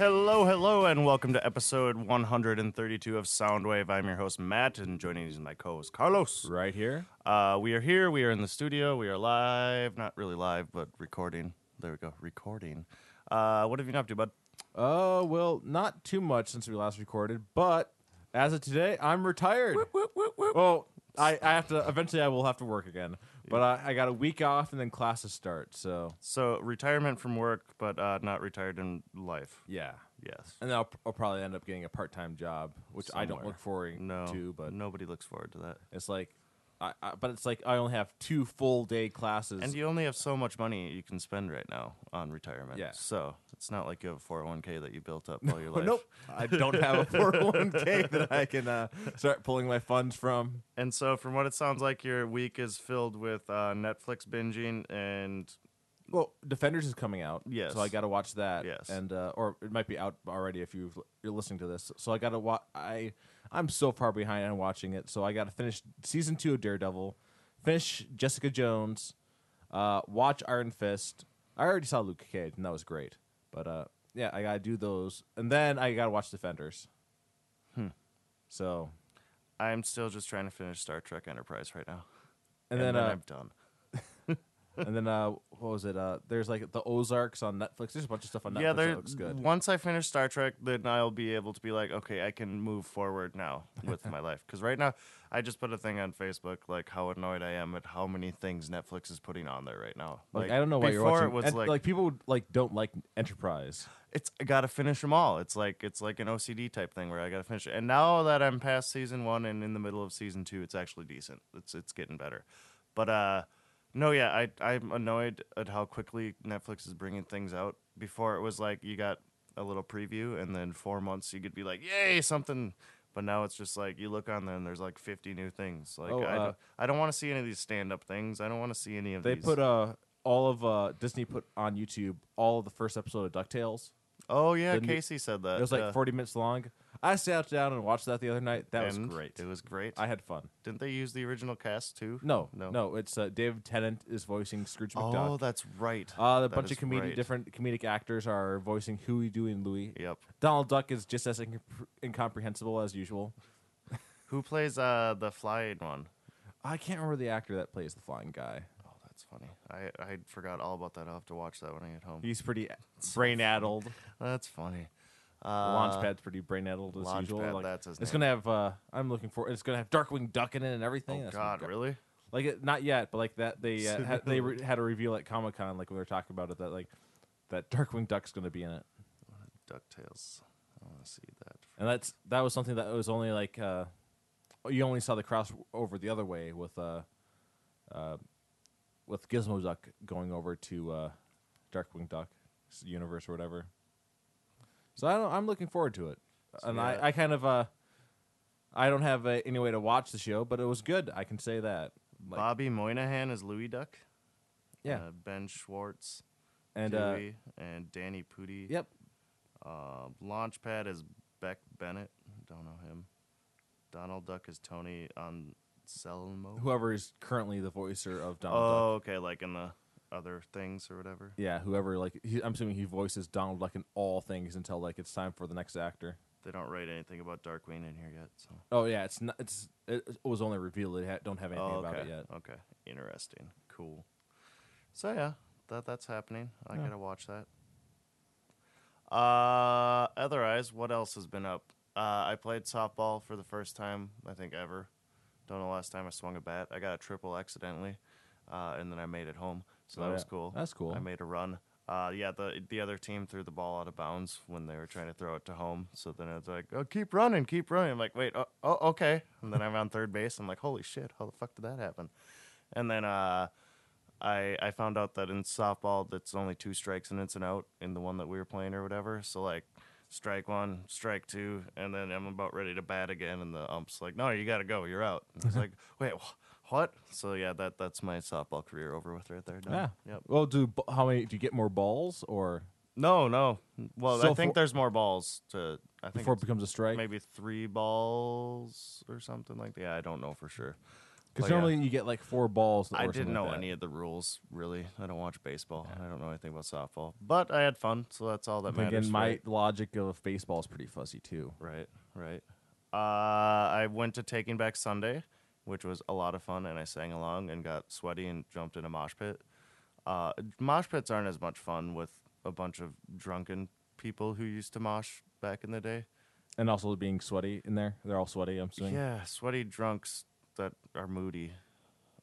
Hello, hello, and welcome to episode 132 of Soundwave. I'm your host, Matt, and joining me is my co host, Carlos. Right here. Uh, we are here. We are in the studio. We are live. Not really live, but recording. There we go. Recording. Uh, what have you been up to, bud? Uh, well, not too much since we last recorded, but as of today, I'm retired. Well, I, I have to. Eventually, I will have to work again, but I, I got a week off and then classes start. So So, retirement from work, but uh, not retired in life. yeah, Yes. and then I'll, I'll probably end up getting a part time job, which I don't Somewhere. look forward No. to. But nobody looks forward to that. it's like, I, I but it's like I only have two full day classes. And you only have so much money you can spend right now on retirement. Yeah. So, it's not like you have a 401k that you built up all your life. nope, I don't have a 401k that I can uh, start pulling my funds from. And so, from what it sounds like, your week is filled with uh, Netflix binging and Well, Defenders is coming out. Yes. So I got to watch that. Yes. And uh, or it might be out already if you you're listening to this. So I got to watch. I I'm so far behind on watching it. So I got to finish season two of Daredevil, finish Jessica Jones, uh, watch Iron Fist. I already saw Luke Cage and that was great. But uh, yeah, I got to do those, and then I got to watch Defenders. Hmm. So I'm still just trying to finish Star Trek Enterprise right now. and, then, uh, I'm done. And then uh, what was it? Uh, there's like the Ozarks on Netflix. There's a bunch of stuff on Netflix yeah, that looks good. Once I finish Star Trek, then I'll be able to be like, okay, I can move forward now with my life. Because right now, I just put a thing on Facebook like how annoyed I am at how many things Netflix is putting on there right now. Like, I don't know why you're before watching. It was and, like, like, people like don't like Enterprise. it's I gotta finish them all. It's like it's like an OCD type thing where I gotta finish it. And now that I'm past season one and in the middle of season two, it's actually decent. It's it's getting better. But uh, no, yeah, I I'm annoyed at how quickly Netflix is bringing things out. Before it was like you got a little preview and then four months you could be like, yay, something. But now it's just like you look on there and there's like 50 new things. Like Oh, I, uh, don't, I don't want to see any of these stand up things. I don't want to see any of these. They these. put uh all of uh Disney put on YouTube all of the first episode of Ducktales. oh yeah, the new- Casey said that. It was like yeah. 40 minutes long. I sat down and watched that the other night. That And was great. It was great. I had fun. Didn't they use the original cast too? No, No. no, It's uh, David Tennant is voicing Scrooge McDonald. Oh, McDuck. that's right. uh, the that bunch is of comedic right. different comedic actors are voicing Huey, Dewey, and Louie. Yep. Donald Duck is just as incom- incomprehensible as usual. Who plays uh the flying one? I can't remember the actor that plays the flying guy. Oh, that's funny. I I forgot all about that. I'll have to watch that when I get home. He's pretty brain addled. That's funny. Uh, Launchpad's pretty brain addled as usual. Launchpad, Like, that's his it's name. gonna have. Uh, I'm looking for. It's gonna have Darkwing Duck in it and everything. Oh That's gonna God, really? Like it, not yet, but like that they uh, had, they re- had a reveal at Comic Con, like when we were talking about it, that like that Darkwing Duck's gonna be in it, Ducktales. I want to see that. and that's that was something that was only like uh, you only saw the crossover the other way with uh, uh, with Gizmo Duck going over to uh, Darkwing Duck universe or whatever. So I don't, I'm looking forward to it, So, and yeah. I, I kind of uh, I don't have uh, any way to watch the show, but it was good. I can say that. Like, Bobby Moynihan is Louie Duck. yeah, Uh, ben Schwartz, and uh, Dewey, and Danny Pudi. yep, Uh, Launchpad is Beck Bennett. Don't know him. Donald Duck is Tony Anselmo. whoever is currently the voicer of Donald oh, Duck. okay, like in the other things or whatever. Yeah, whoever like he, I'm assuming he voices Donald Duck in all things until like it's time for the next actor. They don't write anything about Darkwing in here yet, so. Oh yeah, it's not. It's it was only revealed. They ha- don't have anything oh, about it yet. Okay, interesting, cool. So yeah, that that's happening. I Yeah. gotta watch that. Uh, otherwise, what else has been up? Uh, I played softball for the first time I think ever. Don't know the last time I swung a bat. I got a triple accidentally, uh, and then I made it home. So Oh, that was cool. That's cool. I made a run. Uh, yeah, the the other team threw the ball out of bounds when they were trying to throw it to home. So then it's like, oh, keep running, keep running. I'm like, wait, oh, oh okay. And then I'm on third base. I'm like, holy shit, how the fuck did that happen? And then uh, I I found out that in softball, that's only two strikes and it's an out in the one that we were playing or whatever. So like, strike one, strike two, and then I'm about ready to bat again, and the ump's like, no, you got to go, you're out. And I was like, wait, wh- what? So yeah, that that's my softball career over with right there. Done. Yeah. Yep. Well, do b- how many? Do you get more balls or No, no. Well, So I think for- there's more balls to. I think before it it's becomes a strike? maybe three balls or something like that. Yeah, I don't know for sure. Because But yeah. normally you get like four balls. I didn't know like that. any of the rules really. I don't watch baseball. I don't know anything about softball, but I had fun, so that's all that matters. Again, my right? logic of baseball is pretty fuzzy too. Right, right. Uh, I went to Taking Back Sunday, which was a lot of fun, and I sang along and got sweaty and jumped in a mosh pit. Uh, mosh pits aren't as much fun with a bunch of drunken people who used to mosh back in the day. And also being sweaty in there. They're all sweaty, I'm assuming. Yeah, sweaty drunks that are moody.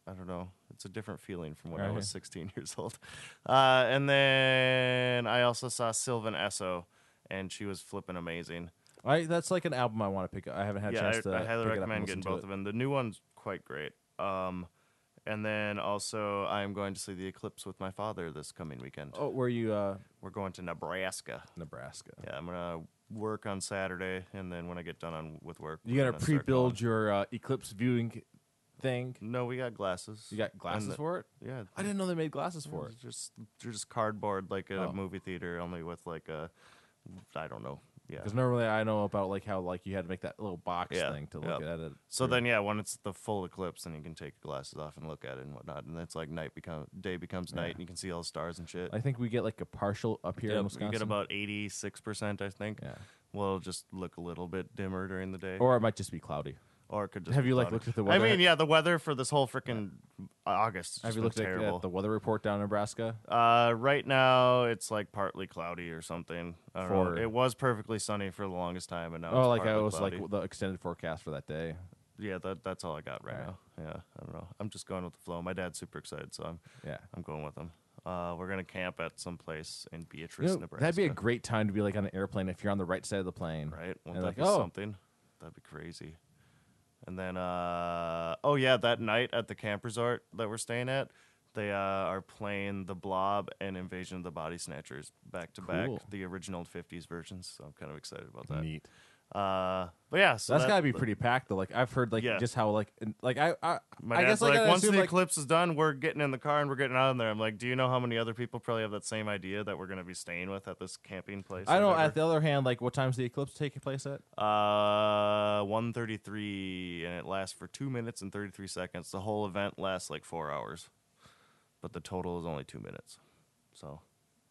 I don't know. It's a different feeling from when I was 16 years old. Uh, and then I also saw Sylvan Esso, and she was flipping amazing. I, that's like an album I want to pick up. I haven't had a yeah, chance I, to I highly pick it up and recommend getting both it. of them. The new one's quite great. Um, and then also, I'm going to see the eclipse with my father this coming weekend. Oh, were you uh, We're going to Nebraska. Nebraska? Yeah, I'm gonna work on Saturday, and then when I get done on with work, You we're gonna gonna start pre-build going. your uh, eclipse viewing thing? No, we got glasses. You got glasses the- for it? Yeah, I didn't know they made glasses for it. Just they're just cardboard like a Oh. movie theater, only with like a I don't know. Yeah. Because normally I know about like how like you had to make that little box Yeah, thing to look at it. So through. then yeah, when it's the full eclipse, then you can take your glasses off and look at it and whatnot, and it's like night become day becomes night, and you can see all the stars and shit. I think we get like a partial up here Yep, in you get about eighty six percent, I think. yeah, Well, it'll just look a little bit dimmer during the day, or it might just be cloudy. Or it could just Have you, like, looked at the weather? I mean, yeah, the weather for this whole freaking August. Have you looked at terrible. uh, the weather report down in Nebraska? Uh, right now it's like partly cloudy or something. I don't For- know. It was perfectly sunny for the longest time, and now oh, it's like I partly was cloudy. like the extended forecast for that day. yeah, that that's all I got right Alright. now. Yeah, I don't know. I'm just going with the flow. My dad's super excited, so I'm Yeah. I'm going with him. Uh, we're gonna camp at some place in Beatrice, You know, Nebraska. that'd be a great time to be like on an airplane if you're on the right side of the plane. right. Won't and that like, be oh. something? That'd be crazy. And then, uh, oh yeah, that night at the camp resort that we're staying at, they uh, are playing The Blob and Invasion of the Body Snatchers back to back, Cool. the original '50s versions. So I'm kind of excited about that. Neat. Uh, but yeah, so That's that- gotta be pretty packed though. Like I've heard like Yeah. just how like like I I, My I dad's guess like, I once assume, the like, eclipse is done, we're getting in the car and we're getting out of there. I'm like, do you know how many other people probably have that same idea that we're gonna be staying with at this camping place? I or know. At the other hand, like what time's the eclipse taking place at? Uh, 133, and it lasts for two minutes and 33 seconds. The whole event lasts like four hours, but the total is only two minutes. So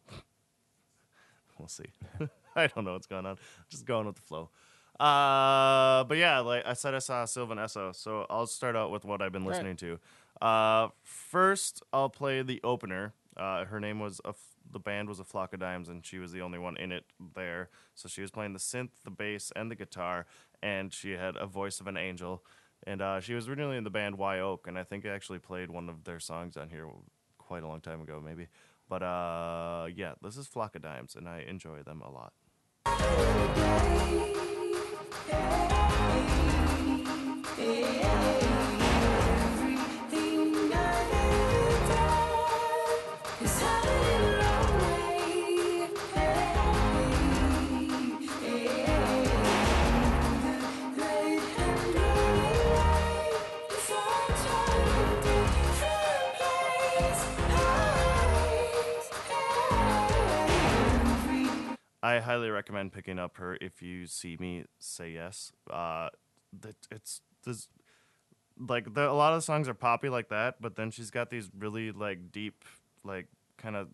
we'll see. I don't know what's going on. Just going with the flow. Uh, but yeah, like I said, I saw Sylvan Esso, so I'll start out with what I've been Right. listening to. Uh, first, I'll play the opener. Uh, her name was a f- the band was a flock of dimes, and she was the only one in it there. So she was playing the synth, the bass, and the guitar, and she had a voice of an angel. And uh, she was originally in the band Wye Oak, and I think I actually played one of their songs on here quite a long time ago, maybe. But uh, yeah, this is Flock of Dimes, and I enjoy them a lot. Hey. I highly recommend picking up her if you see me say yes. Uh, that it's this like the, a lot of the songs are poppy like that, but then she's got these really like deep, like kind of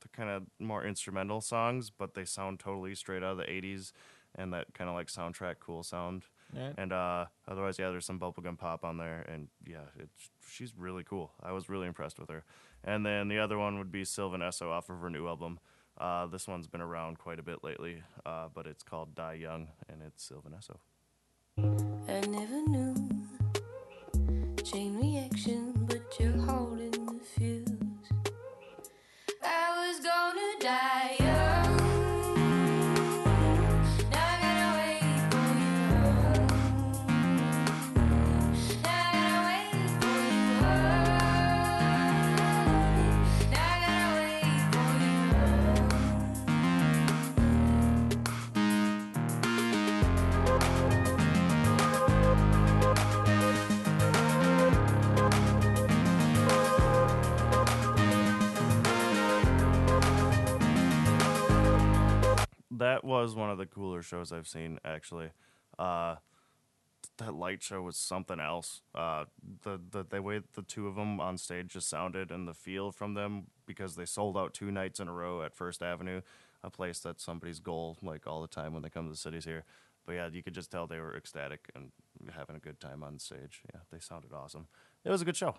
the kind of more instrumental songs, but they sound totally straight out of the '80s and that kind of like soundtrack cool sound. Right. And uh, otherwise, yeah, there's some bubblegum pop on there, and yeah, it's, she's really cool. I was really impressed with her. And then the other one would be Sylvan Esso off of her new album. Uh, this one's been around quite a bit lately, uh, but it's called Die Young, and it's Sylvan Esso. I never knew chain reaction, but you're holding the fuse. I was gonna die That was one of the cooler shows I've seen, actually. Uh, that light show was something else. Uh, the the the way the two of them on stage just sounded and the feel from them because they sold out two nights in a row at First Avenue, a place that's somebody's goal like all the time when they come to the cities here. But yeah, you could just tell they were ecstatic and having a good time on stage. Yeah, they sounded awesome. It was a good show.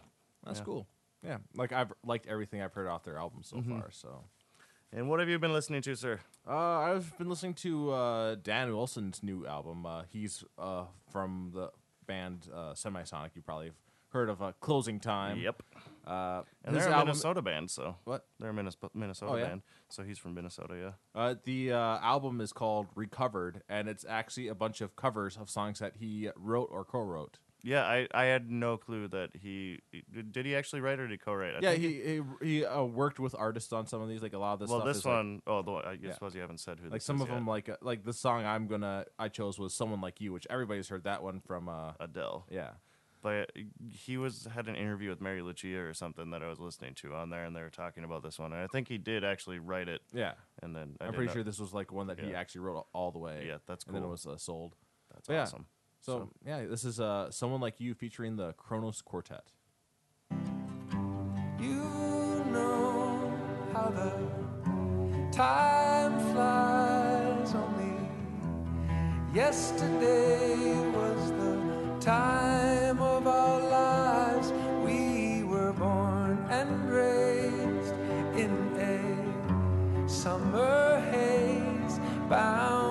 That's Yeah. cool. Yeah, like I've liked everything I've heard off their album so Mm-hmm. far. So And what have you been listening to, sir? uh, I've been listening to uh, Dan Wilson's new album. Uh, he's uh, from the band uh, Semisonic. You probably have heard of uh, Closing Time. Yep. Uh, And his they're a album- Minnesota band, so What? they're a Minnesota, Minnesota Oh, yeah? band. So he's from Minnesota, yeah. Uh, the uh, album is called Recovered, and it's actually a bunch of covers of songs that he wrote or co-wrote. Yeah, I, I had no clue that he did. He actually write or did he co-write? I yeah, he he, he uh, worked with artists on some of these. Like a lot of this well, stuff. this is, like- one, oh, the, I Yeah. suppose you haven't said who. like some of yet. them, like uh, like the song I'm gonna I chose was "Someone Like You," which everybody's heard that one from. Uh, Adele. yeah, But he was had an interview with Mary Lucia or something that I was listening to on there, and they were talking about this one. And I think he did actually write it, yeah. and then I I'm pretty not- sure this was like one that he actually wrote all the way. Yeah, that's And then it was uh, sold. that's but yeah. Awesome. So, yeah, this is uh, "Someone Like You" featuring the Kronos Quartet. You know how the time flies only. Yesterday was the time of our lives. We were born and raised in a summer haze, bound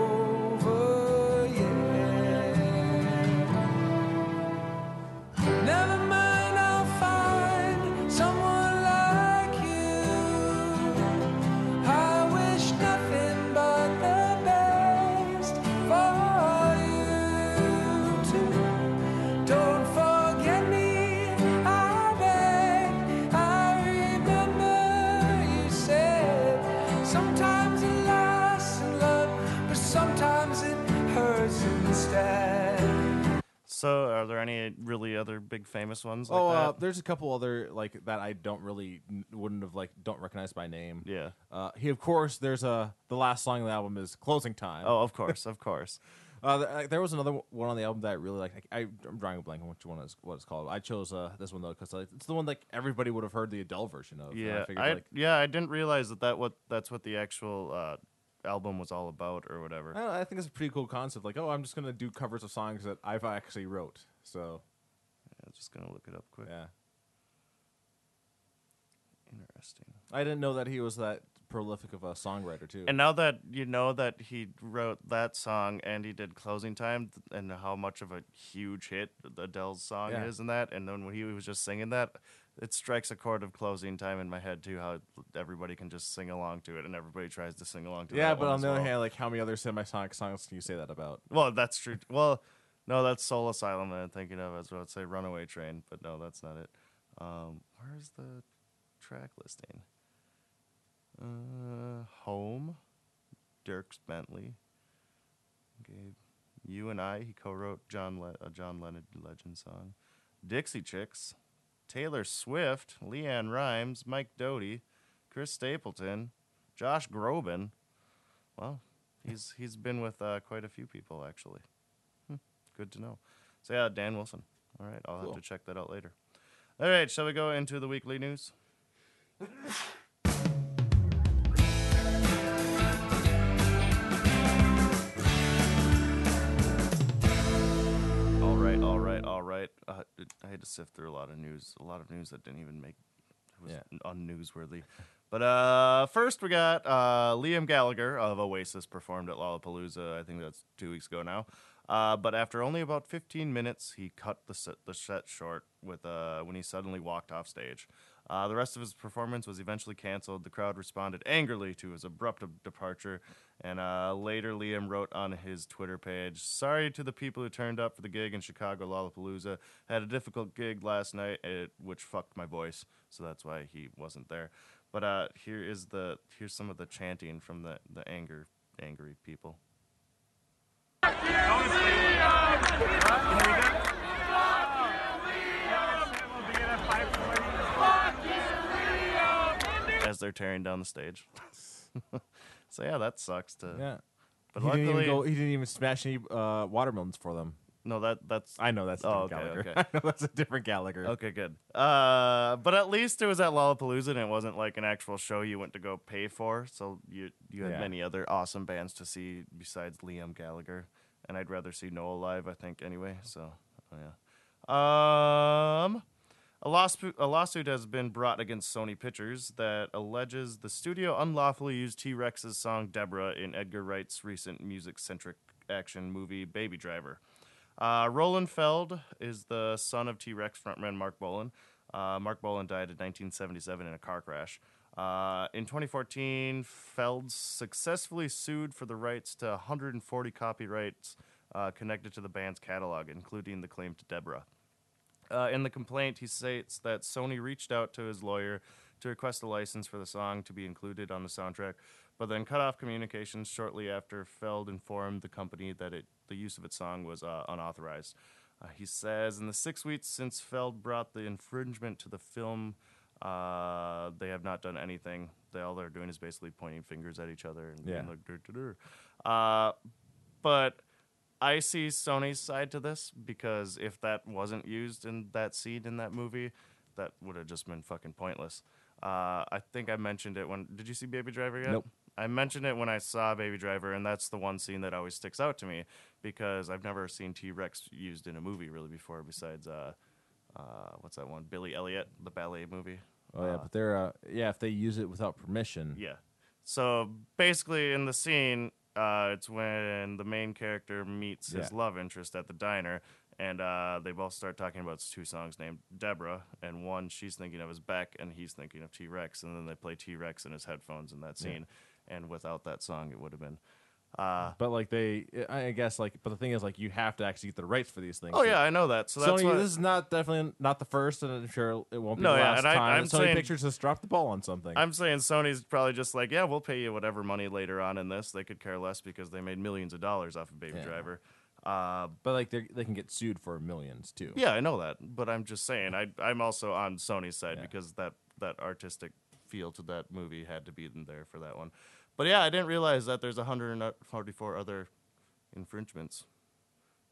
big famous ones like oh, uh, that? there's a couple other like that I don't really wouldn't have like don't recognize by name. yeah. Uh, he of course there's a the last song of the album is "Closing Time." Oh, of course, of course. Uh, there was another one on the album that I really like. I, I'm drawing a blank on which one is what it's called. I chose uh, this one though because it's the one like everybody would have heard the Adele version of. Yeah, I figured I like yeah, I didn't realize that that what that's what the actual uh, album was all about or whatever. I, know, I think it's a pretty cool concept. Like, oh, I'm just gonna do covers of songs that I've actually wrote. So I'm just gonna look it up quick. yeah, Interesting. I didn't know that he was that prolific of a songwriter too. And now that you know that he wrote that song and he did closing time and how much of a huge hit Adele's song Yeah. is in that, and then when he was just singing that, it strikes a chord of closing time in my head too. How everybody can just sing along to it, and everybody tries to sing along to it. yeah, that but one on as the other hand, like how many other Semisonic songs can you say that about? well, that's true. Well, no, that's Soul Asylum that I'm thinking of. As well, I'd say Runaway Train, but no, that's not it. Um, where's the track listing? Uh, Home, Dierks Bentley. Gabe, you and I. He co-wrote John Le- a John Lennon Legend song. Dixie Chicks, Taylor Swift, LeAnn Rimes, Mike Doughty, Chris Stapleton, Josh Groban. Well, he's he's been with uh, quite a few people actually. Good to know. So yeah, Dan Wilson. All right, I'll Cool. have to check that out later. All right, shall we go into the weekly news? All right, all right, all right. Uh, I had to sift through a lot of news, a lot of news that didn't even make it was Yeah. unnewsworthy. But uh, first, we got uh, Liam Gallagher of Oasis performed at Lollapalooza. I think that's two weeks ago now. Uh, but after only about 15 minutes, he cut the set, the set short with uh, when he suddenly walked off stage. Uh, the rest of his performance was eventually canceled. The crowd responded angrily to his abrupt departure, and uh, later Liam wrote on his Twitter page, "Sorry to the people who turned up for the gig in Chicago Lollapalooza. Had a difficult gig last night, it, which fucked my voice, so that's why he wasn't there." But uh, here is the here's some of the chanting from the the anger angry people. As they're tearing down the stage. so yeah, that sucks to. Yeah. But he didn't even luckily- go. He didn't even smash any uh, watermelons for them. No, that that's I know that's a Oh, different okay, Gallagher. okay. I know that's a different Gallagher. Okay, good. Uh, but at least it was at Lollapalooza and it wasn't like an actual show you went to go pay for. So you you had Yeah. many other awesome bands to see besides Liam Gallagher, and I'd rather see Noel live. I think anyway. So oh, yeah. Um. A lawsuit, a lawsuit has been brought against Sony Pictures that alleges the studio unlawfully used T Rex's song Deborah in Edgar Wright's recent music centric action movie Baby Driver. Uh, Roland Feld is the son of T Rex frontman Marc Bolan. Uh, Marc Bolan died in 1977 in a car crash. Uh, in 2014, Feld successfully sued for the rights to 140 copyrights uh, connected to the band's catalog, including the claim to Deborah. Uh, in the complaint, he states that Sony reached out to his lawyer to request a license for the song to be included on the soundtrack, but then cut off communications shortly after Feld informed the company that it, the use of its song was uh, unauthorized. Uh, he says in the six weeks since Feld brought the infringement to the film, uh, they have not done anything. They, all they're doing is basically pointing fingers at each other and being Yeah. like, "Dur, dur, dur." Uh, but I see Sony's side to this because if that wasn't used in that scene in that movie, that would have just been fucking pointless. Uh, I think I mentioned it when. Did you see Baby Driver yet? Nope. I mentioned it when I saw Baby Driver, and that's the one scene that always sticks out to me because I've never seen T Rex used in a movie really before. Besides, uh, uh, what's that one? Billy Elliot, the ballet movie. Oh yeah, Uh, but they're uh, yeah. If they use it without permission, yeah. So basically, in the scene, uh, it's when the main character meets his Yeah. love interest at the diner, and uh, they both start talking about two songs named Deborah, and one she's thinking of is Beck, and he's thinking of T Rex, and then they play T Rex in his headphones in that scene, and without that song, it would have been. Uh, But like they, I guess like, but the thing is like you have to actually get the rights for these things. oh yeah, I know that. So that's Sony, why. this is not definitely not the first, and I'm sure it won't be No, the yeah, last I- time. I'm Sony saying- Pictures just dropped the ball on something. I'm saying Sony's probably just like, yeah, we'll pay you whatever money later on in this. They could care less because they made millions of dollars off of Baby Yeah. Driver. Uh, but like they they can get sued for millions too. Yeah, I know that, but I'm just saying I I'm also on Sony's side Yeah. because that that artistic feel to that movie had to be in there for that one. But yeah, I didn't realize that there's 144 uh, other infringements.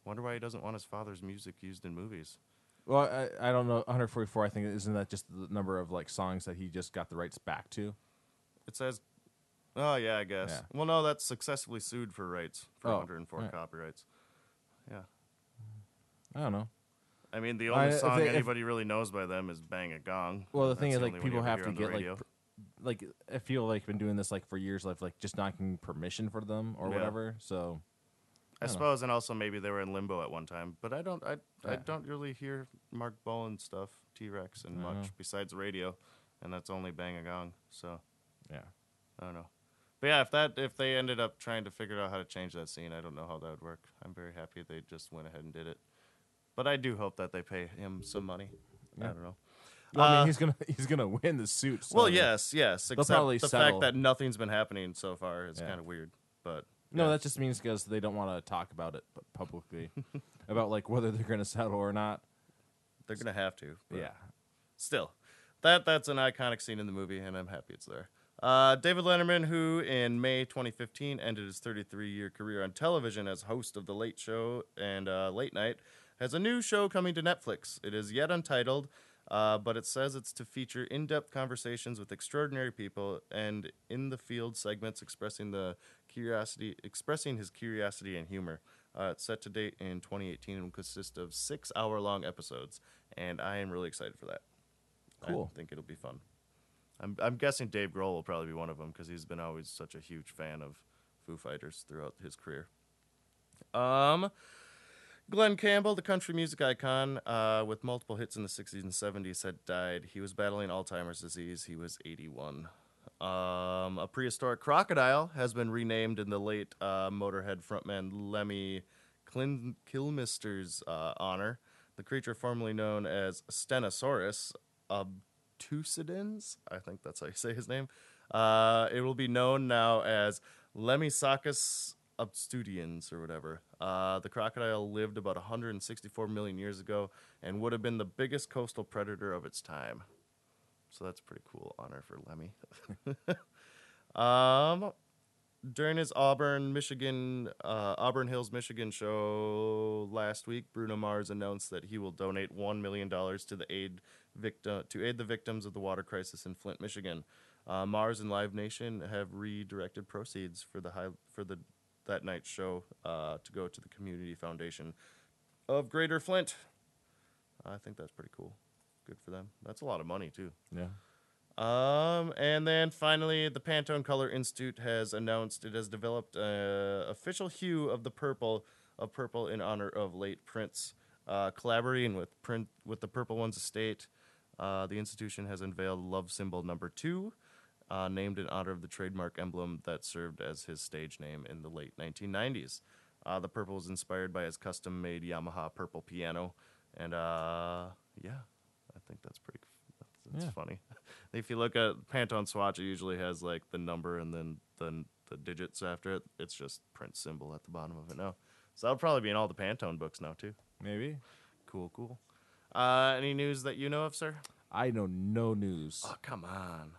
Wonder why he doesn't want his father's music used in movies. Well, I, I don't know. 144. I think isn't that just the number of like songs that he just got the rights back to? It says, oh yeah, I guess. Yeah. Well, no, that's successfully sued for rights for Oh, 104 right. copyrights. Yeah, I don't know. I mean the only if song they- if- anybody really knows by them is "Bang a Gong." Well, the thing is, like, people have to get like, like I feel like I've been doing this like for years, like like just not getting permission for them or Yeah. whatever. So I I don't know. suppose, and also maybe they were in limbo at one time. But I don't, I, I don't really hear Mark Bowen stuff, T Rex, and much know. besides radio, and that's only Bang a Gong. So yeah, I don't know. But yeah, if that if they ended up trying to figure out how to change that scene, I don't know how that would work. I'm very happy they just went ahead and did it. But I do hope that they pay him some money. I don't know. Well, I Uh, mean, he's gonna he's gonna win the suit. So Well, yes, yes. Except probably the settle. fact that nothing's been happening so far is Yeah. kind of weird. But No, yeah. that just means because they don't want to talk about it pu- publicly, about like whether they're gonna settle or not. they're gonna have to. but- Yeah, still, that that's an iconic scene in the movie, and I'm happy it's there. Uh, David Letterman, who in May 2015 ended his 33 year career on television as host of The Late Show and uh, Late Night, has a new show coming to Netflix. It is yet untitled, uh, but it says it's to feature in depth conversations with extraordinary people and in the field segments expressing the curiosity, expressing his curiosity and humor. Uh, it's set to date in 2018 and will consist of six hour long episodes, and I am really excited for that. Cool. I think it'll be fun. I'm I'm guessing Dave Grohl will probably be one of them because he's been always such a huge fan of Foo Fighters throughout his career. Um, Glen Campbell, the country music icon, uh, with multiple hits in the 60s and 70s, had died. He was battling Alzheimer's disease. He was 81. Um, a prehistoric crocodile has been renamed in the late uh, Motorhead frontman Lemmy Clin- Kilmister's uh, honor. The creature formerly known as Steneosaurus Thucydidens. I think that's how you say his name. Uh, it will be known now as Lemmysuchus obstudiens or whatever. Uh, the crocodile lived about 164 million years ago and would have been the biggest coastal predator of its time. So that's pretty cool honor for Lemmy. um, during his Auburn, Michigan, uh, Auburn Hills, Michigan show last week, Bruno Mars announced that he will donate one million dollars to the aid victim to aid the victims of the water crisis in Flint, Michigan. Uh, Mars and Live Nation have redirected proceeds for the high, for the that night's show uh, to go to the Community Foundation of Greater Flint. I think that's pretty cool. Good for them. That's a lot of money too. Yeah. Um, and then finally, the Pantone Color Institute has announced it has developed an official hue of the purple of purple in honor of late Prince. Uh, collaborating with print with the Purple One's estate, uh, the institution has unveiled love symbol number two, uh, named in honor of the trademark emblem that served as his stage name in the late 1990s. Uh, the purple was inspired by his custom-made Yamaha purple piano, and uh, yeah, I think that's pretty. That's, that's Yeah. funny. if you look at Pantone swatch, it usually has like the number and then the the digits after it. It's just print symbol at the bottom of it now. So that'll probably be in all the Pantone books now too. Maybe. Cool, cool. Uh, any news that you know of, sir? I know no news. Oh, come on.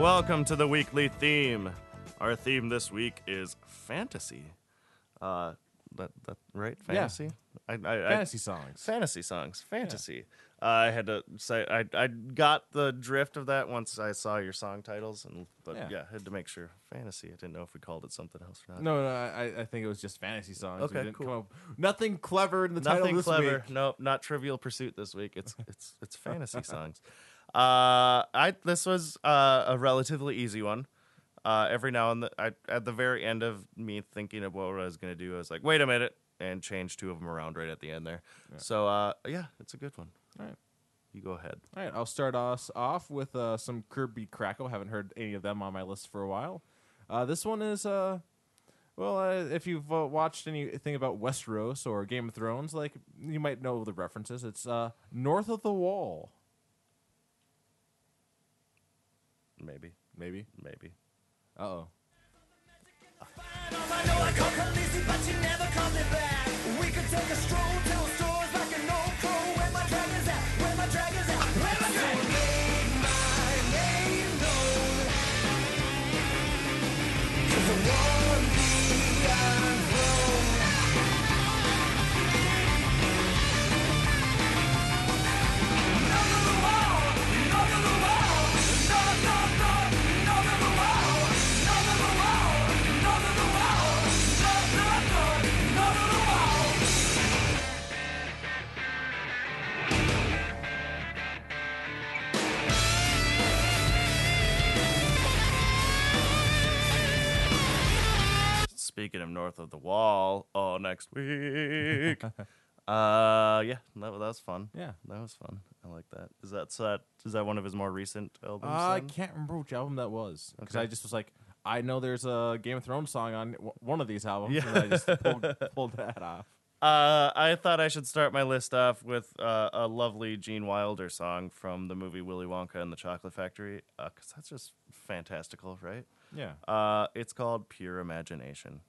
Welcome to the weekly theme. Our theme this week is fantasy. Uh, that that right? Fantasy. I, I, Fantasy songs. fantasy songs, fantasy. Uh, I had to say I I got the drift of that once I saw your song titles, and but Yeah. yeah, had to make sure fantasy. I didn't know if we called it something else or not. No, no, I, I think it was just fantasy songs. Okay, cool. come up- nothing clever in the title nothing this clever. week. No, not Trivial Pursuit this week. It's it's it's fantasy songs. Uh, I this was uh, a relatively easy one. Uh, every now and then, I, at the very end of me thinking of what I was gonna do, I was like, wait a minute, and change two of them around right at the end there. So uh, yeah, it's a good one. All right. You go ahead. All right, I'll start us off with uh, some Kirby Krackle. Haven't heard any of them on my list for a while. Uh, this one is, uh, well, uh, if you've uh, watched anything about Westeros or Game of Thrones, like you might know the references. It's uh, North of the Wall, Maybe, maybe. maybe. Uh oh. I know I but you never me back. We could take a stroll to a store's north of the wall, oh, next week. uh, yeah, that, that was fun. Yeah. that was fun. I like that. Is that so? That is that one of his more recent albums? I then? can't remember which album that was because Okay. I just was like, I know there's a Game of Thrones song on w- one of these albums, Yeah. and I just pulled, pulled that off. Uh, I thought I should start my list off with uh, a lovely Gene Wilder song from the movie Willy Wonka and the Chocolate Factory, because that's just fantastical, right? Yeah. Uh, it's called Pure Imagination.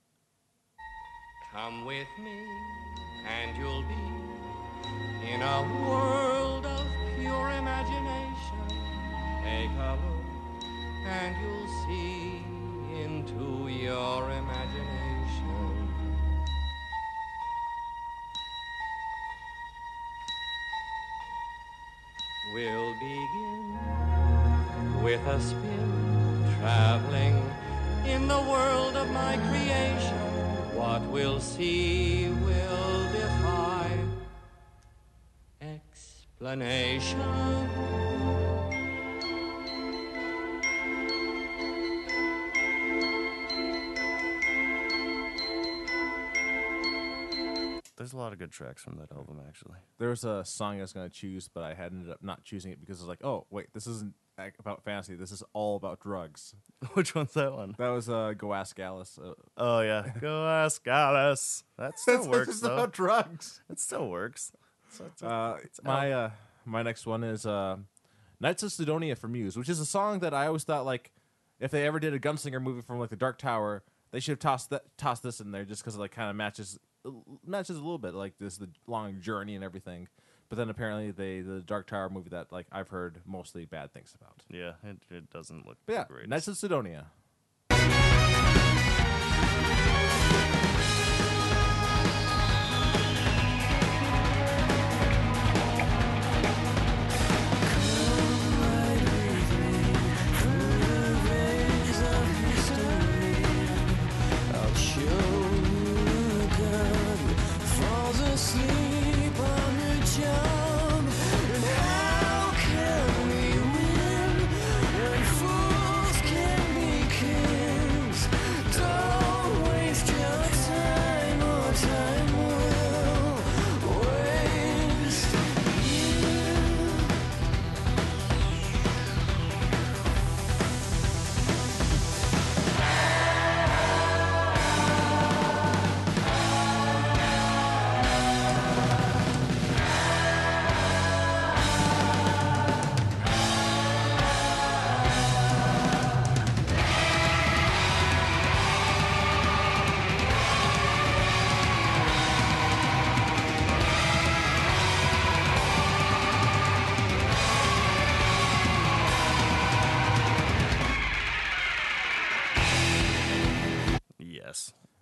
Come with me, and you'll be in a world of pure imagination. Take a look, and you'll see into your imagination. We'll begin with a spin, traveling in the world of my creation. What we'll see will defy explanation. There's a lot of good tracks from that album, actually. There was a song I was going to choose, but I had ended up not choosing it because I was like, oh, wait, this isn't about fantasy. This is all about drugs. Which one's that one? That was uh, Go Ask Alice. Uh, Oh yeah, go ask Alice. That still works is though. about drugs. It still works. So it's Uh, it's my uh, my next one is uh, Knights of Cydonia for Muse, which is a song that I always thought like if they ever did a Gunslinger movie from like the Dark Tower, they should have tossed that tossed this in there just because it like kind of matches matches a little bit like this the long journey and everything. But then apparently they the Dark Tower movie that like I've heard mostly bad things about. yeah, it, it doesn't look But yeah, great. Knights of Cydonia.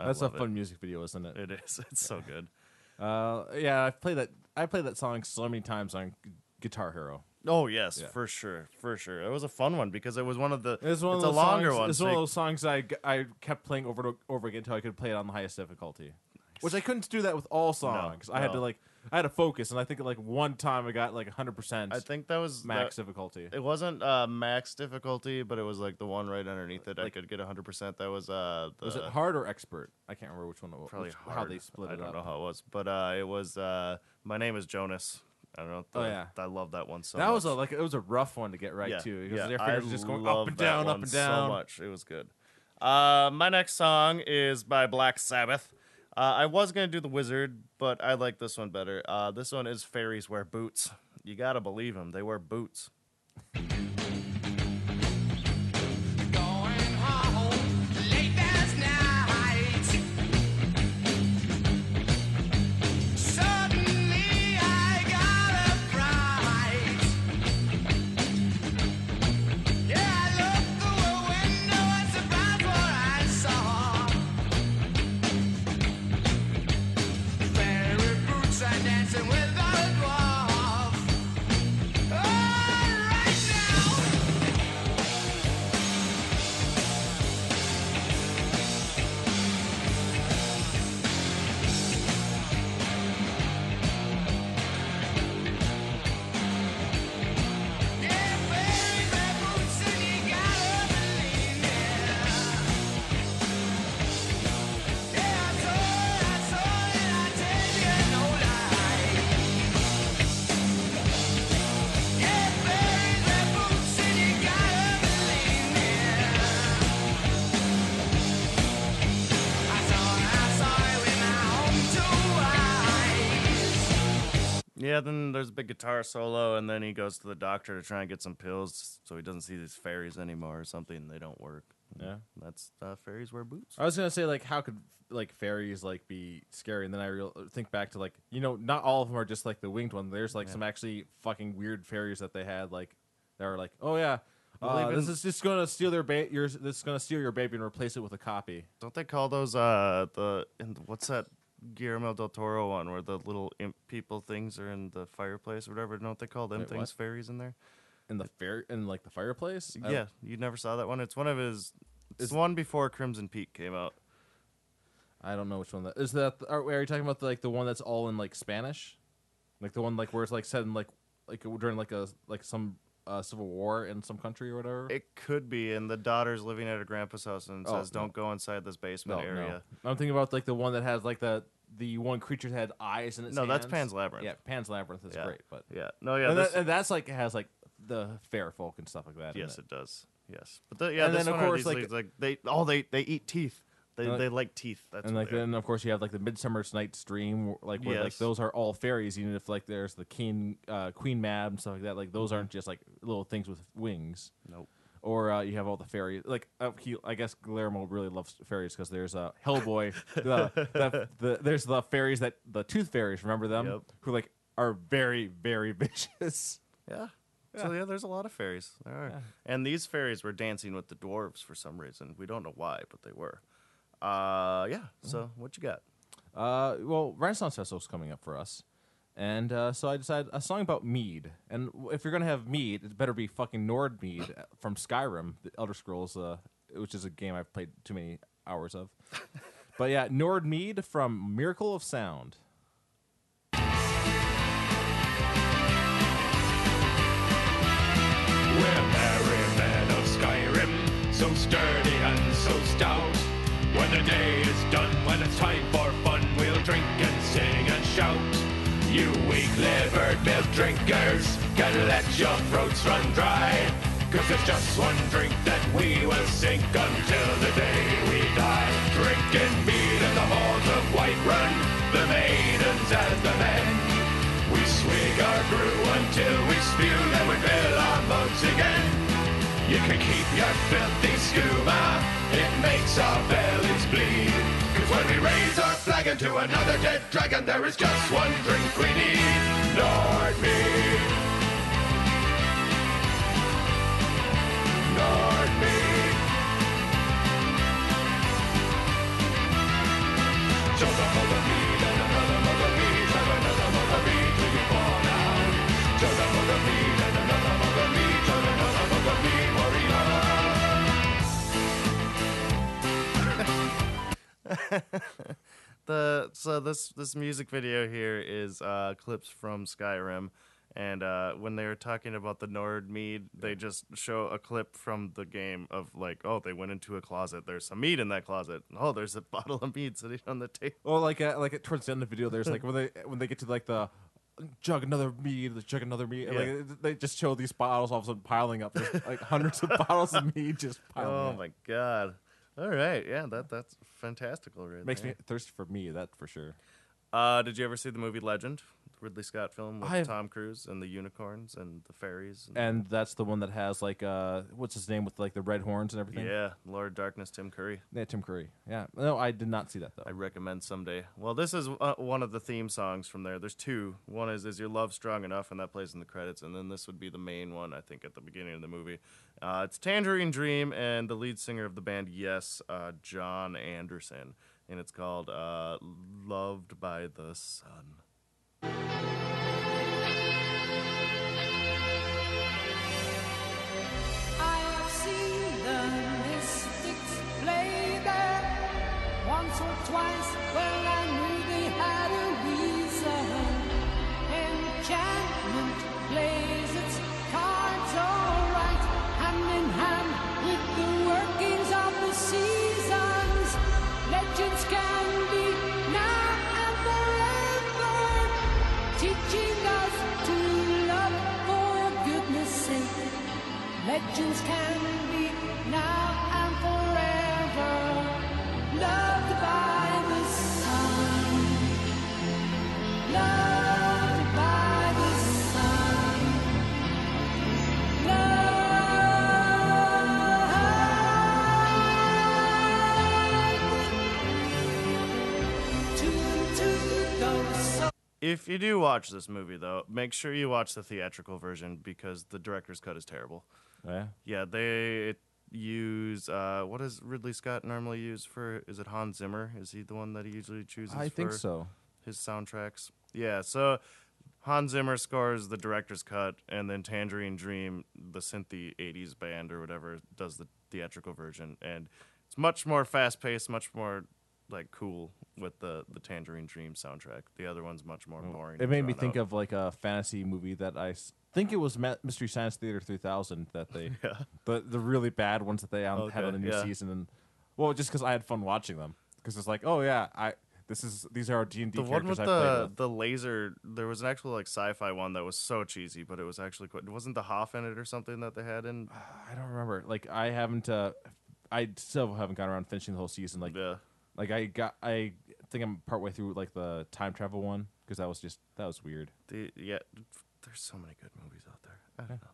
That's a fun music video, isn't it? It. is. It's so good. Uh, yeah, I've played that. I played that song so many times on Guitar Hero. Oh yes, Yeah. for sure, for sure. It was a fun one because it was one of the. It was one it's of a longer songs, one. It's so one of those songs I, I kept playing over and over again until I could play it on the highest difficulty. Which I couldn't do that with all songs. I had to like I had to focus, and I think like one time I got like hundred percent I think that was max that- difficulty. it wasn't uh, max difficulty, but it was like the one right underneath it. I could get 100. percent That was uh, the, Was it hard or expert? I can't remember which one it was. probably which- hard. how they split I it I don't up. know how it was, but uh, it was. Uh, my name is Jonas. I don't know. Oh, yeah. I love that one so. that was a, like it was a rough one to get right yeah, too because yeah, their I fingers just going up and down, up and down. So much, it was good. Uh, my next song is by Black Sabbath. Uh, I was gonna do the Wizard, but I like this one better. Uh, this one is Fairies Wear Boots. You gotta believe them; they wear boots. Then there's a big guitar solo, and then he goes to the doctor to try and get some pills so he doesn't see these fairies anymore or something. They don't work. Yeah. That's uh, fairies wear boots. I was gonna say like how could like fairies like be scary, and then I real think back to like you know not all of them are just like the winged one. There's like some actually fucking weird fairies that they had like that were like oh yeah. Well, Uh, this is just gonna steal their ba- your this is gonna steal your baby and replace it with a copy. Don't they call those uh the in the, what's that Guillermo del Toro one where the little imp people things are in the fireplace or whatever? Don't they call them Wait, things what? fairies in there? in the fair in like the fireplace. I- yeah, you never saw that one. It's one of his. It's the one before Crimson Peak came out. I don't know which one that is. That are, are you talking about the, like the one that's all in like Spanish, like the one like where it's like set in like like during like a like some uh, civil war in some country or whatever. It could be, and the daughter's living at her grandpa's house and Oh, says, "Don't go inside this basement area." No. I'm thinking about like the one that has like the the one creature that had eyes in its No, that's hands. Pan's Labyrinth. Yeah, Pan's Labyrinth is Yeah. great, but Yeah. No, yeah. and, This, that, and that's like has like the fair folk and stuff like that. yes, it. it does. Yes, but the, yeah, And this then, of one course, like- leads, like they oh they they eat teeth. They And, they like teeth. That's and like then of course you have like the Midsummer's Night's Dream, like where like those are all fairies. Even if like there's the king, uh, Queen Mab and stuff like that, like those aren't just like little things with wings. Nope. Or uh, you have all the fairies. Like uh, he, I guess Guillermo really loves fairies because there's uh, Hellboy. the, the, the, there's the fairies that the tooth fairies. Remember them? Yep. Who like are very very vicious. Yeah. So yeah, there's a lot of fairies. There are. And these fairies were dancing with the dwarves for some reason. We don't know why, but they were. Uh yeah. So what you got? Uh, well, Renaissance Festival's coming up for us, and uh, so I decided a song about mead. And if you're gonna have mead, it better be fucking Nord mead from Skyrim, the Elder Scrolls, uh, which is a game I've played too many hours of. but yeah, Nord mead from Miracle of Sound. We're merry men of Skyrim, so sturdy and so stout. When the day is done, when it's time for fun, we'll drink and sing and shout. You weak-livered milk drinkers, can let your throats run dry. Cause there's just one drink that we will sink until the day we die. Drinking mead in the halls of Whiterun, the maidens and the men. We swig our brew until we spew, then we fill our mugs again. You can keep your filthy Skooma, it makes our bellies bleed. Cause when we raise our flag into another dead dragon, there is just one drink we need. Nord mead. The so this this music video here is uh, clips from Skyrim, and uh, when they were talking about the Nord mead, they just show a clip from the game of like, oh, they went into a closet. There's some mead in that closet. Oh, there's a bottle of mead sitting on the table. Or like uh, like towards the end of the video, there's like when they when they get to like the jug another mead, jug another mead. Yeah. Like they just show these bottles all of a sudden piling up, There's, like hundreds of bottles of mead just piling up. Oh up. my god! All right, yeah, that that's fantastical. Right Makes there. me thirsty for me, that for sure. Uh, did you ever see the movie Legend? Ridley Scott film with I've- Tom Cruise and the unicorns and the fairies. And, And that's the one that has like uh what's his name with like the red horns and everything. yeah, Lord Darkness, Tim Curry. Yeah, Tim Curry. Yeah. No, I did not see that though. I recommend someday. Well, this is uh, one of the theme songs from there. There's two. One is "Is Your Love Strong Enough," and that plays in the credits. And then this would be the main one, I think, at the beginning of the movie. Uh, it's Tangerine Dream, and the lead singer of the band, Yes, uh, Jon Anderson, and it's called uh, "Loved by the Sun." Once or twice. Well, Legends can be now and forever, loved by the sun, loved by the sun, loved. If you do watch this movie, though, make sure you watch the theatrical version because the director's cut is terrible. Yeah. Yeah, they use uh, what does Ridley Scott normally use for? Is it Hans Zimmer? Is he the one that he usually chooses? I think so. His soundtracks. Yeah, so Hans Zimmer scores the director's cut, and then Tangerine Dream, the synthy '80s band or whatever, does the theatrical version, and it's much more fast paced, much more like cool with the the Tangerine Dream soundtrack. The other one's much more boring. It made me think of like a fantasy movie that I think it was Mystery Science Theater 3000 that they the the really bad ones that they um, had on Okay, the new yeah. season and well just because I had fun watching them because it's like oh yeah I this is these are our D and D The one characters with I played the with. the laser, there was an actual like sci-fi one that was so cheesy, but it was actually quite. Wasn't the Hoff in it or something that they had in? I don't remember. Like I haven't. Uh, I still haven't gotten around finishing the whole season. Like Yeah, like I got. I think I'm partway through like the time travel one because that was just that was weird. the yeah. There's so many good movies out there. I don't know.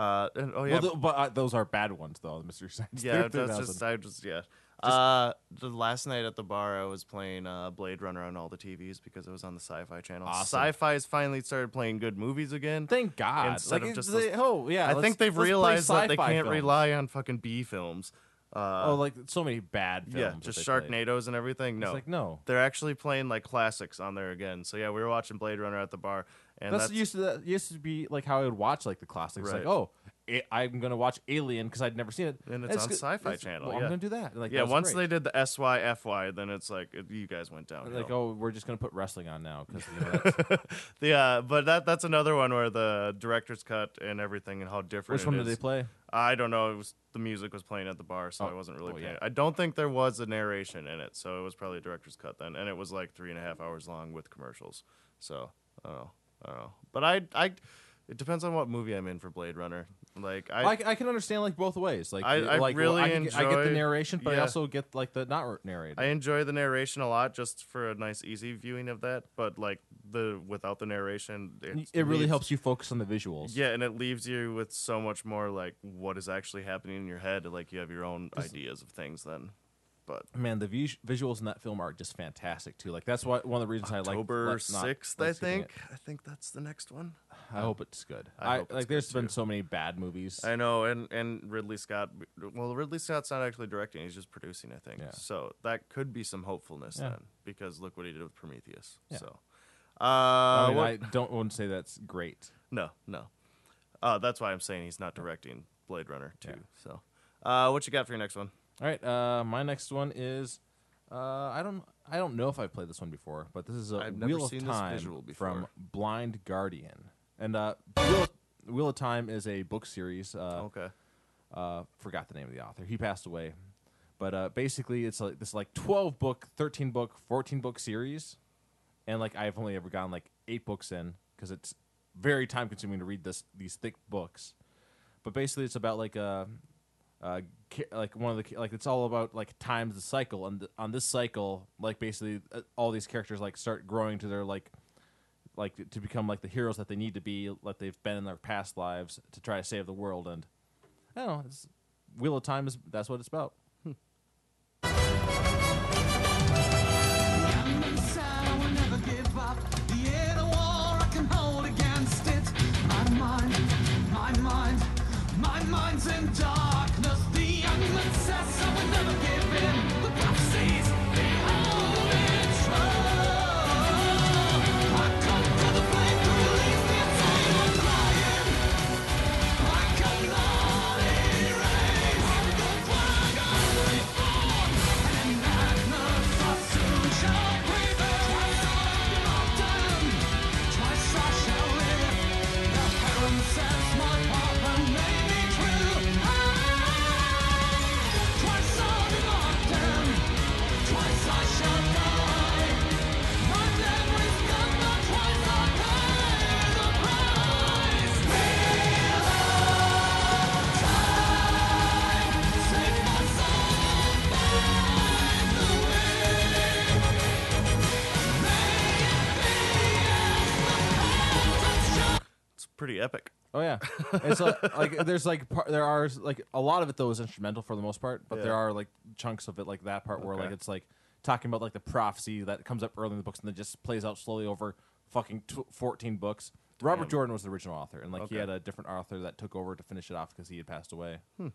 Uh, and, oh yeah, Well, th- but uh, those are bad ones though. The Mystery Science. yeah. 3000. That's just I just yeah. uh, the last night at the bar, I was playing uh, Blade Runner on all the TVs because it was on the Sci-Fi channel. Awesome. Sci-Fi's finally started playing good movies again. Thank God. Instead like of just they- those- oh yeah. I think they've realized that they can't films. rely on fucking B films. Uh, Oh, like so many bad films. yeah, just they play. Sharknadoes and everything. It's No, like no. they're actually playing like classics on there again. So yeah, we were watching Blade Runner at the bar, and That's, that's, used to that used to be like how I would watch like the classics. Like oh, i I'm gonna watch Alien because I'd never seen it, And it's on good- Sci-Fi it's- Channel, Well, I'm gonna do that. Like yeah. that Once great. they did the S Y F Y, then it's like it, you guys went down. like oh, we're just gonna put wrestling on now because you know, yeah, but that that's another one where the director's cut and everything and how different. which one did they play? I don't know. It was the music was playing at the bar, so Oh, I wasn't really oh, paying. yeah. I don't think there was a narration in it, so it was probably a director's cut then, and it was like three and a half hours long with commercials. So I don't know. I don't know. But I I it depends on what movie I'm in for Blade Runner. Like I, I, I can understand like both ways. Like I- I like, well, really I, can get- I get the narration, but I also get like the not narrated. I enjoy the narration a lot just for a nice easy viewing of that. But like the without the narration, it, it really leaves- helps you focus on the visuals. Yeah, and it leaves you with so much more like what is actually happening in your head. Like you have your own ideas of things then. But Man, the vis- visuals in that film are just fantastic too. Like that's why one of the reasons I like October sixth, I think. I think that's the next one. I hope it's good. I I, it's like. There's good, been so many bad movies. I know, and and Ridley Scott. Well, Ridley Scott's not actually directing; he's just producing. I think. Yeah. So that could be some hopefulness Yeah. then, because look what he did with Prometheus. Yeah. So. Uh, I, mean, I don't want to say that's great. No, no. Uh, that's why I'm saying he's not directing Blade Runner 2. Yeah. So, uh, what you got for your next one? All right, uh, my next one is uh, I don't I don't know if I've played this one before, but this is a I've never Wheel of seen this Time from. Blind Guardian, and uh, Wheel, of, Wheel of Time is a book series. Uh, Okay. uh, forgot the name of the author. He passed away, but uh, basically it's like this like twelve book, thirteen book, fourteen book series, and like I've only ever gotten like eight books in because it's very time consuming to read this these thick books. But basically, it's about like a. Uh, like one of the like it's all about like times the cycle and on this cycle like basically uh, all these characters like start growing to their like like to become like the heroes that they need to be like they've been in their past lives to try to save the world and I don't know. It's, Wheel of Time is that's what it's about. Pretty epic. Oh yeah, it's like, like there's like par- there are like a lot of it though is instrumental for the most part, but there are like chunks of it like that part where like Okay. it's like talking about like the prophecy that comes up early in the books and then just plays out slowly over fucking tw- 14 books. Robert Damn. Jordan was the original author, and like he Okay. had a different author that took over to finish it off because he had passed away. Hmm.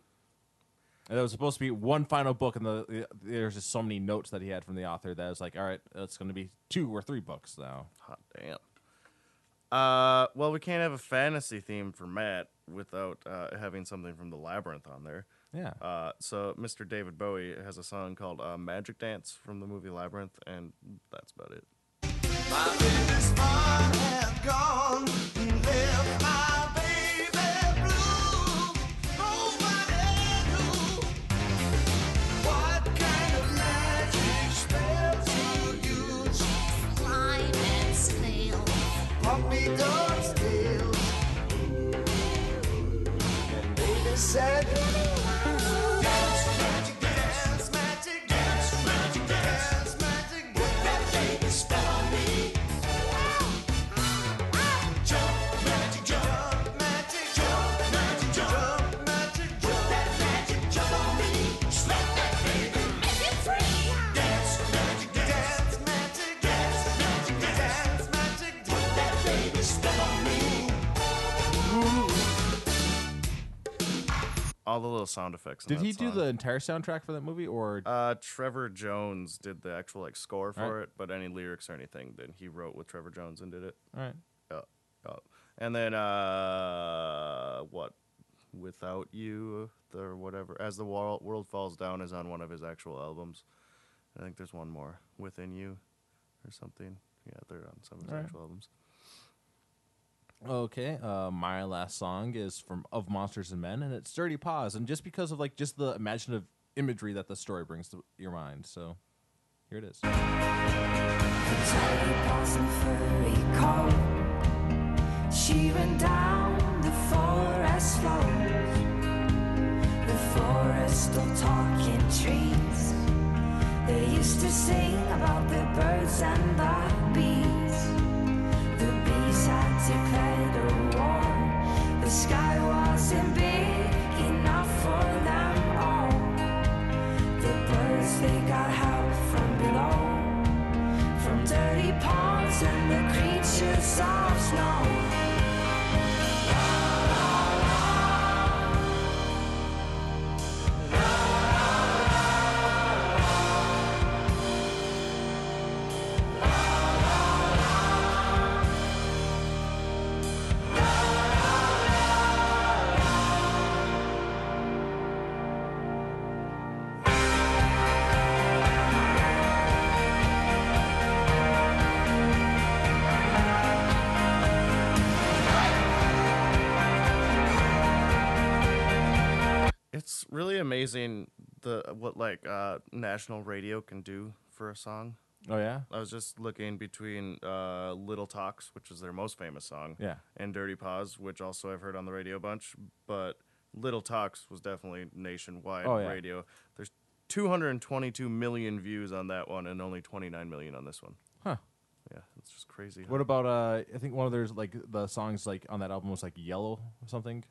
And it was supposed to be one final book, and the, the there's just so many notes that he had from the author that was like, all right, it's going to be two or three books now. Hot damn. Uh, well, we can't have a fantasy theme for Matt without uh, having something from the Labyrinth on there. Yeah. Uh, so Mr. David Bowie has a song called uh, "Magic Dance" from the movie Labyrinth, and that's about it. Said. All the little sound effects. Did he do song. the entire soundtrack for that movie, or Uh, Trevor Jones did the actual like score for Alright. it, but any lyrics or anything, then he wrote with Trevor Jones and did it. all right? Yeah, yeah. And then uh, what? Without you, or whatever. As the world world falls down is on one of his actual albums. I think there's one more, Within You, or something. Yeah, they're on some of his Alright. actual albums. Okay, uh, my last song is from Of Monsters and Men, and it's Dirty Paws, and just because of like just the imaginative imagery that the story brings to your mind. So here it is. Paws and furry coat. She ran down the forest floors. The forest of talking trees. They used to sing about the birds and the bees. Dirty ponds and the creatures of snow. It's really amazing the what like uh, national radio can do for a song. Oh yeah, I was just looking between uh, Little Talks, which is their most famous song, Yeah. and Dirty Paws, which also I've heard on the radio a bunch. But Little Talks was definitely nationwide Oh, yeah. radio. There's 222 million views on that one, and only 29 million on this one. Huh. Yeah, it's just crazy. What about uh? I think one of their like the songs like on that album was like Yellow or something.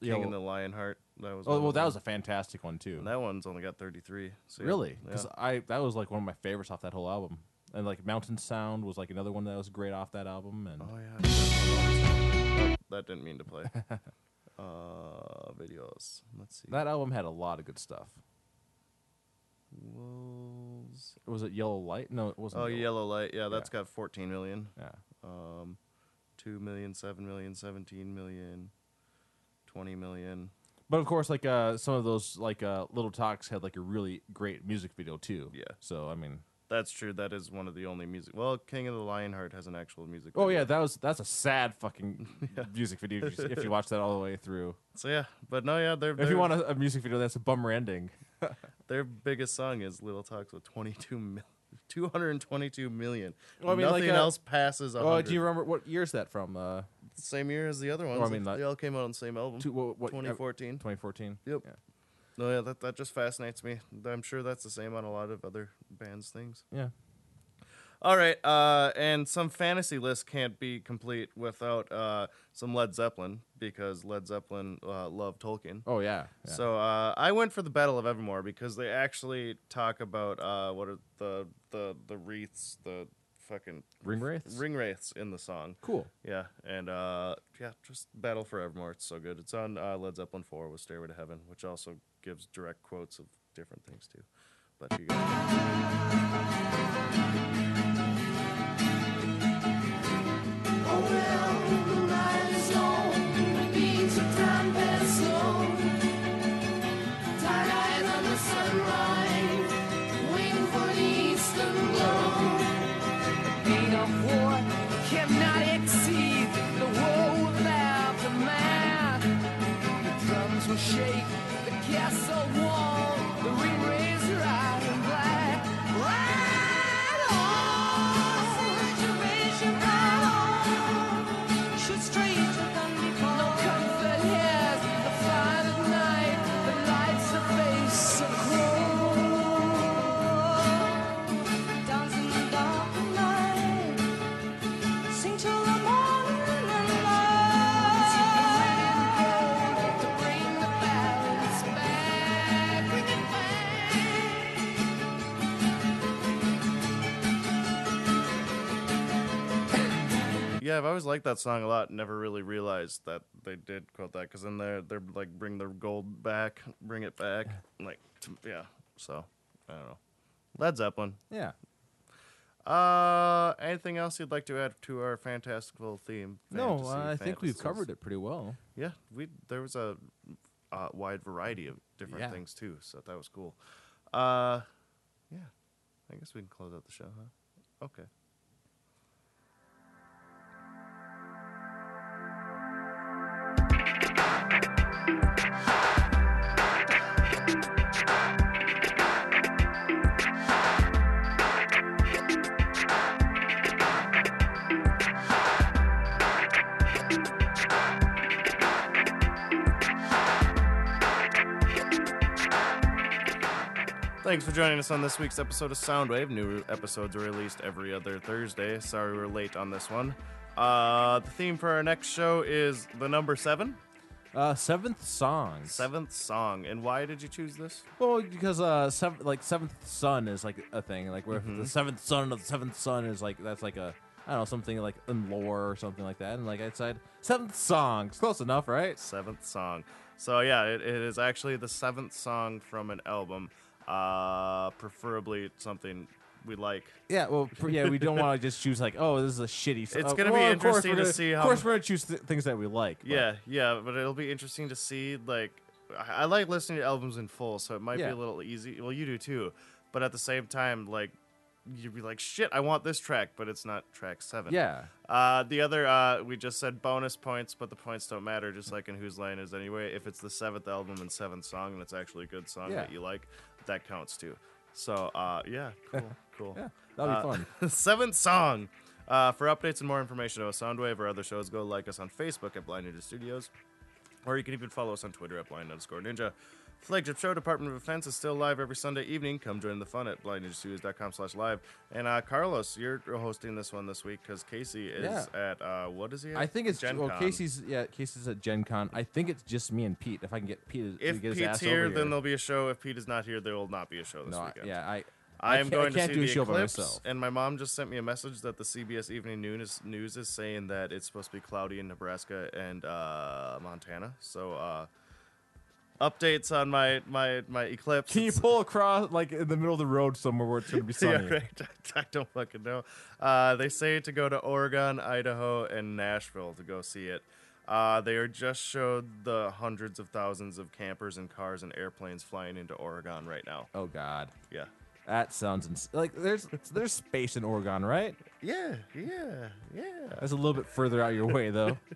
King Yellow. and the Lionheart? That was. oh well, that was a fantastic one too. That one's only got 33. So yeah, really, yeah. because I that was like one of my favorites off that whole album. And like Mountain Sound was like another one that was great off that album. And Oh yeah. Oh, that didn't mean to play. uh, videos. Let's see. that album had a lot of good stuff. Wolves. Was it Yellow Light? No, it wasn't. Oh, Yellow Light. Yeah, that's Yeah. got 14 million. Yeah. Um, 2 million, 7 million, 17 million, 20 million. But of course, like uh, some of those like uh, Little Talks had like a really great music video too. Yeah. So I mean, That's true. That is one of the only music. Well, King of the Lionheart has an actual music. oh video. yeah, that was that's a sad fucking music video if you, if you watch that all the way through. So yeah, but no, yeah, their If you want a, a music video that's a bummer ending, their biggest song is Little Talks with 22 mil- 222 million. Well, I mean, like, Nothing uh, else passes. oh, 100. do you remember what year is that from? Uh, Same year as the other ones. I mean, they all came out on the same album. two, what, what, 2014. 2014. Yep. Yeah. No, yeah, that that just fascinates me. I'm sure that's the same on a lot of other bands' things. Yeah. All right, uh, and some fantasy list can't be complete without uh, some Led Zeppelin because Led Zeppelin uh, loved Tolkien. Oh yeah. yeah. So uh, I went for the Battle of Evermore because they actually talk about uh, what are the the the wreaths, the fucking Ring Wraiths? ring wraiths in the song. cool. Yeah, and uh, yeah, just Battle for Evermore. It's so good. It's on uh, Led Zeppelin 4 with Stairway to Heaven, which also gives direct quotes of different things too. But you guys. Yeah, I've always liked that song a lot. Never really realized that they did quote that because then they're they're like bring the gold back, bring it back, like yeah. So I don't know. Led Zeppelin. Yeah. Uh, anything else you'd like to add to our fantastical theme? No, fantasy uh, I think we've fantasies? covered it pretty well. Yeah, we there was a uh, wide variety of different Yeah. things too, so that was cool. Uh, yeah, I guess we can close out the show, huh? Okay. Thanks for joining us on this week's episode of Soundwave. New episodes are released every other Thursday. Sorry we're late on this one. Uh, the theme for our next show is the number seven, Uh, seventh songs. seventh song. And why did you choose this? Well, because uh, sev- like seventh son is like a thing. Like where Mm-hmm. the seventh son of the seventh son is like that's like a I don't know something like in lore or something like that. And like I said, seventh song. It's close enough, right? Seventh song. So yeah, it, it is actually the seventh song from an album. Uh, preferably something we like. Yeah. Well, yeah. We don't want to just choose like oh this is a shitty. It's uh, gonna be well, course interesting to gonna- see Of course, we're gonna choose th- things that we like. but- Yeah, yeah, but it'll be interesting to see. Like, I I like listening to albums in full, so it might be a little easy. Well, you do too, but at the same time, like, you'd be like, "Shit, I want this track," but it's not track seven. Yeah. Uh, the other, uh, we just said bonus points, but the points don't matter, just like in Whose Line Is Anyway. If it's the seventh album and seventh song, and it's actually a good song Yeah. that you like, that counts too. So, uh, yeah, cool, cool. Yeah. That'll be Uh, fun. seventh song. Uh, for updates and more information about Soundwave or other shows, go like us on Facebook at Blind Ninja Studios, or you can even follow us on Twitter at Blind underscore Ninja. Flagship show, Department of Defense, is still live every Sunday evening. Come join the fun at blindninjastudios.com slash live. And uh, Carlos, you're hosting this one this week because Casey is Yeah. at, uh, what is he at? I think it's Gen well, Con. Casey's. Yeah, Casey's at Gen Con. I think it's just me and Pete. If I can get Pete, to If get his Pete's ass here, over then there'll be a show. If Pete is not here, there will not be a show this no, I- weekend. yeah, I. I am going can't to do see a the show by eclipse, myself. and my mom just sent me a message that the CBS Evening News is, news is saying that it's supposed to be cloudy in Nebraska and uh, Montana. So uh, updates on my my my eclipse. Can you pull across like in the middle of the road somewhere where it's gonna be sunny? yeah, right. I don't fucking know. Uh, they say to go to Oregon, Idaho, and Nashville to go see it. Uh, they are just showed the hundreds of thousands of campers and cars and airplanes flying into Oregon right now. Oh God, Yeah. that sounds ins- like there's there's space in Oregon, right? Yeah, yeah, yeah. That's a little bit further out your way though.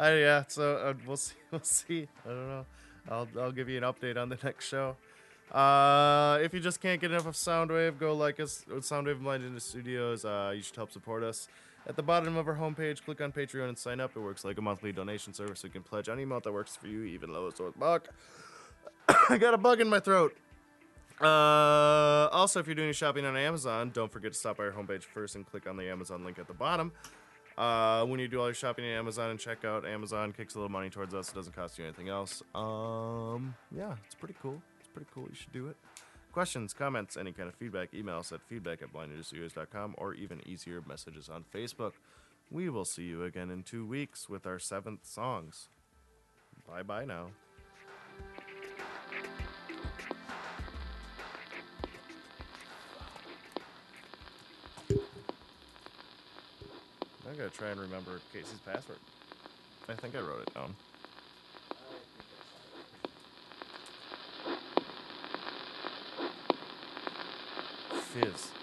Uh, yeah, so uh, we'll see. We'll see. I don't know. I'll I'll give you an update on the next show. Uh, if you just can't get enough of Soundwave, go like us at Soundwave Into Studios. Uh, you should help support us. At the bottom of our homepage, click on Patreon and sign up. It works like a monthly donation service. So you can pledge any amount that works for you, even lowest worth buck. I got a bug in my throat. Uh, also, if you're doing shopping on Amazon, don't forget to stop by our homepage first and click on the Amazon link at the bottom. Uh, when you do all your shopping on Amazon and check out, Amazon kicks a little money towards us. It doesn't cost you anything else. Um, yeah, it's pretty cool. It's pretty cool. You should do it. Questions, comments, any kind of feedback, email us at feedback at blindninjastudios.com or even easier messages on Facebook. We will see you again in two weeks with our seventh songs. Bye bye now. I gotta try and remember Casey's password. I think I wrote it down. Fizz.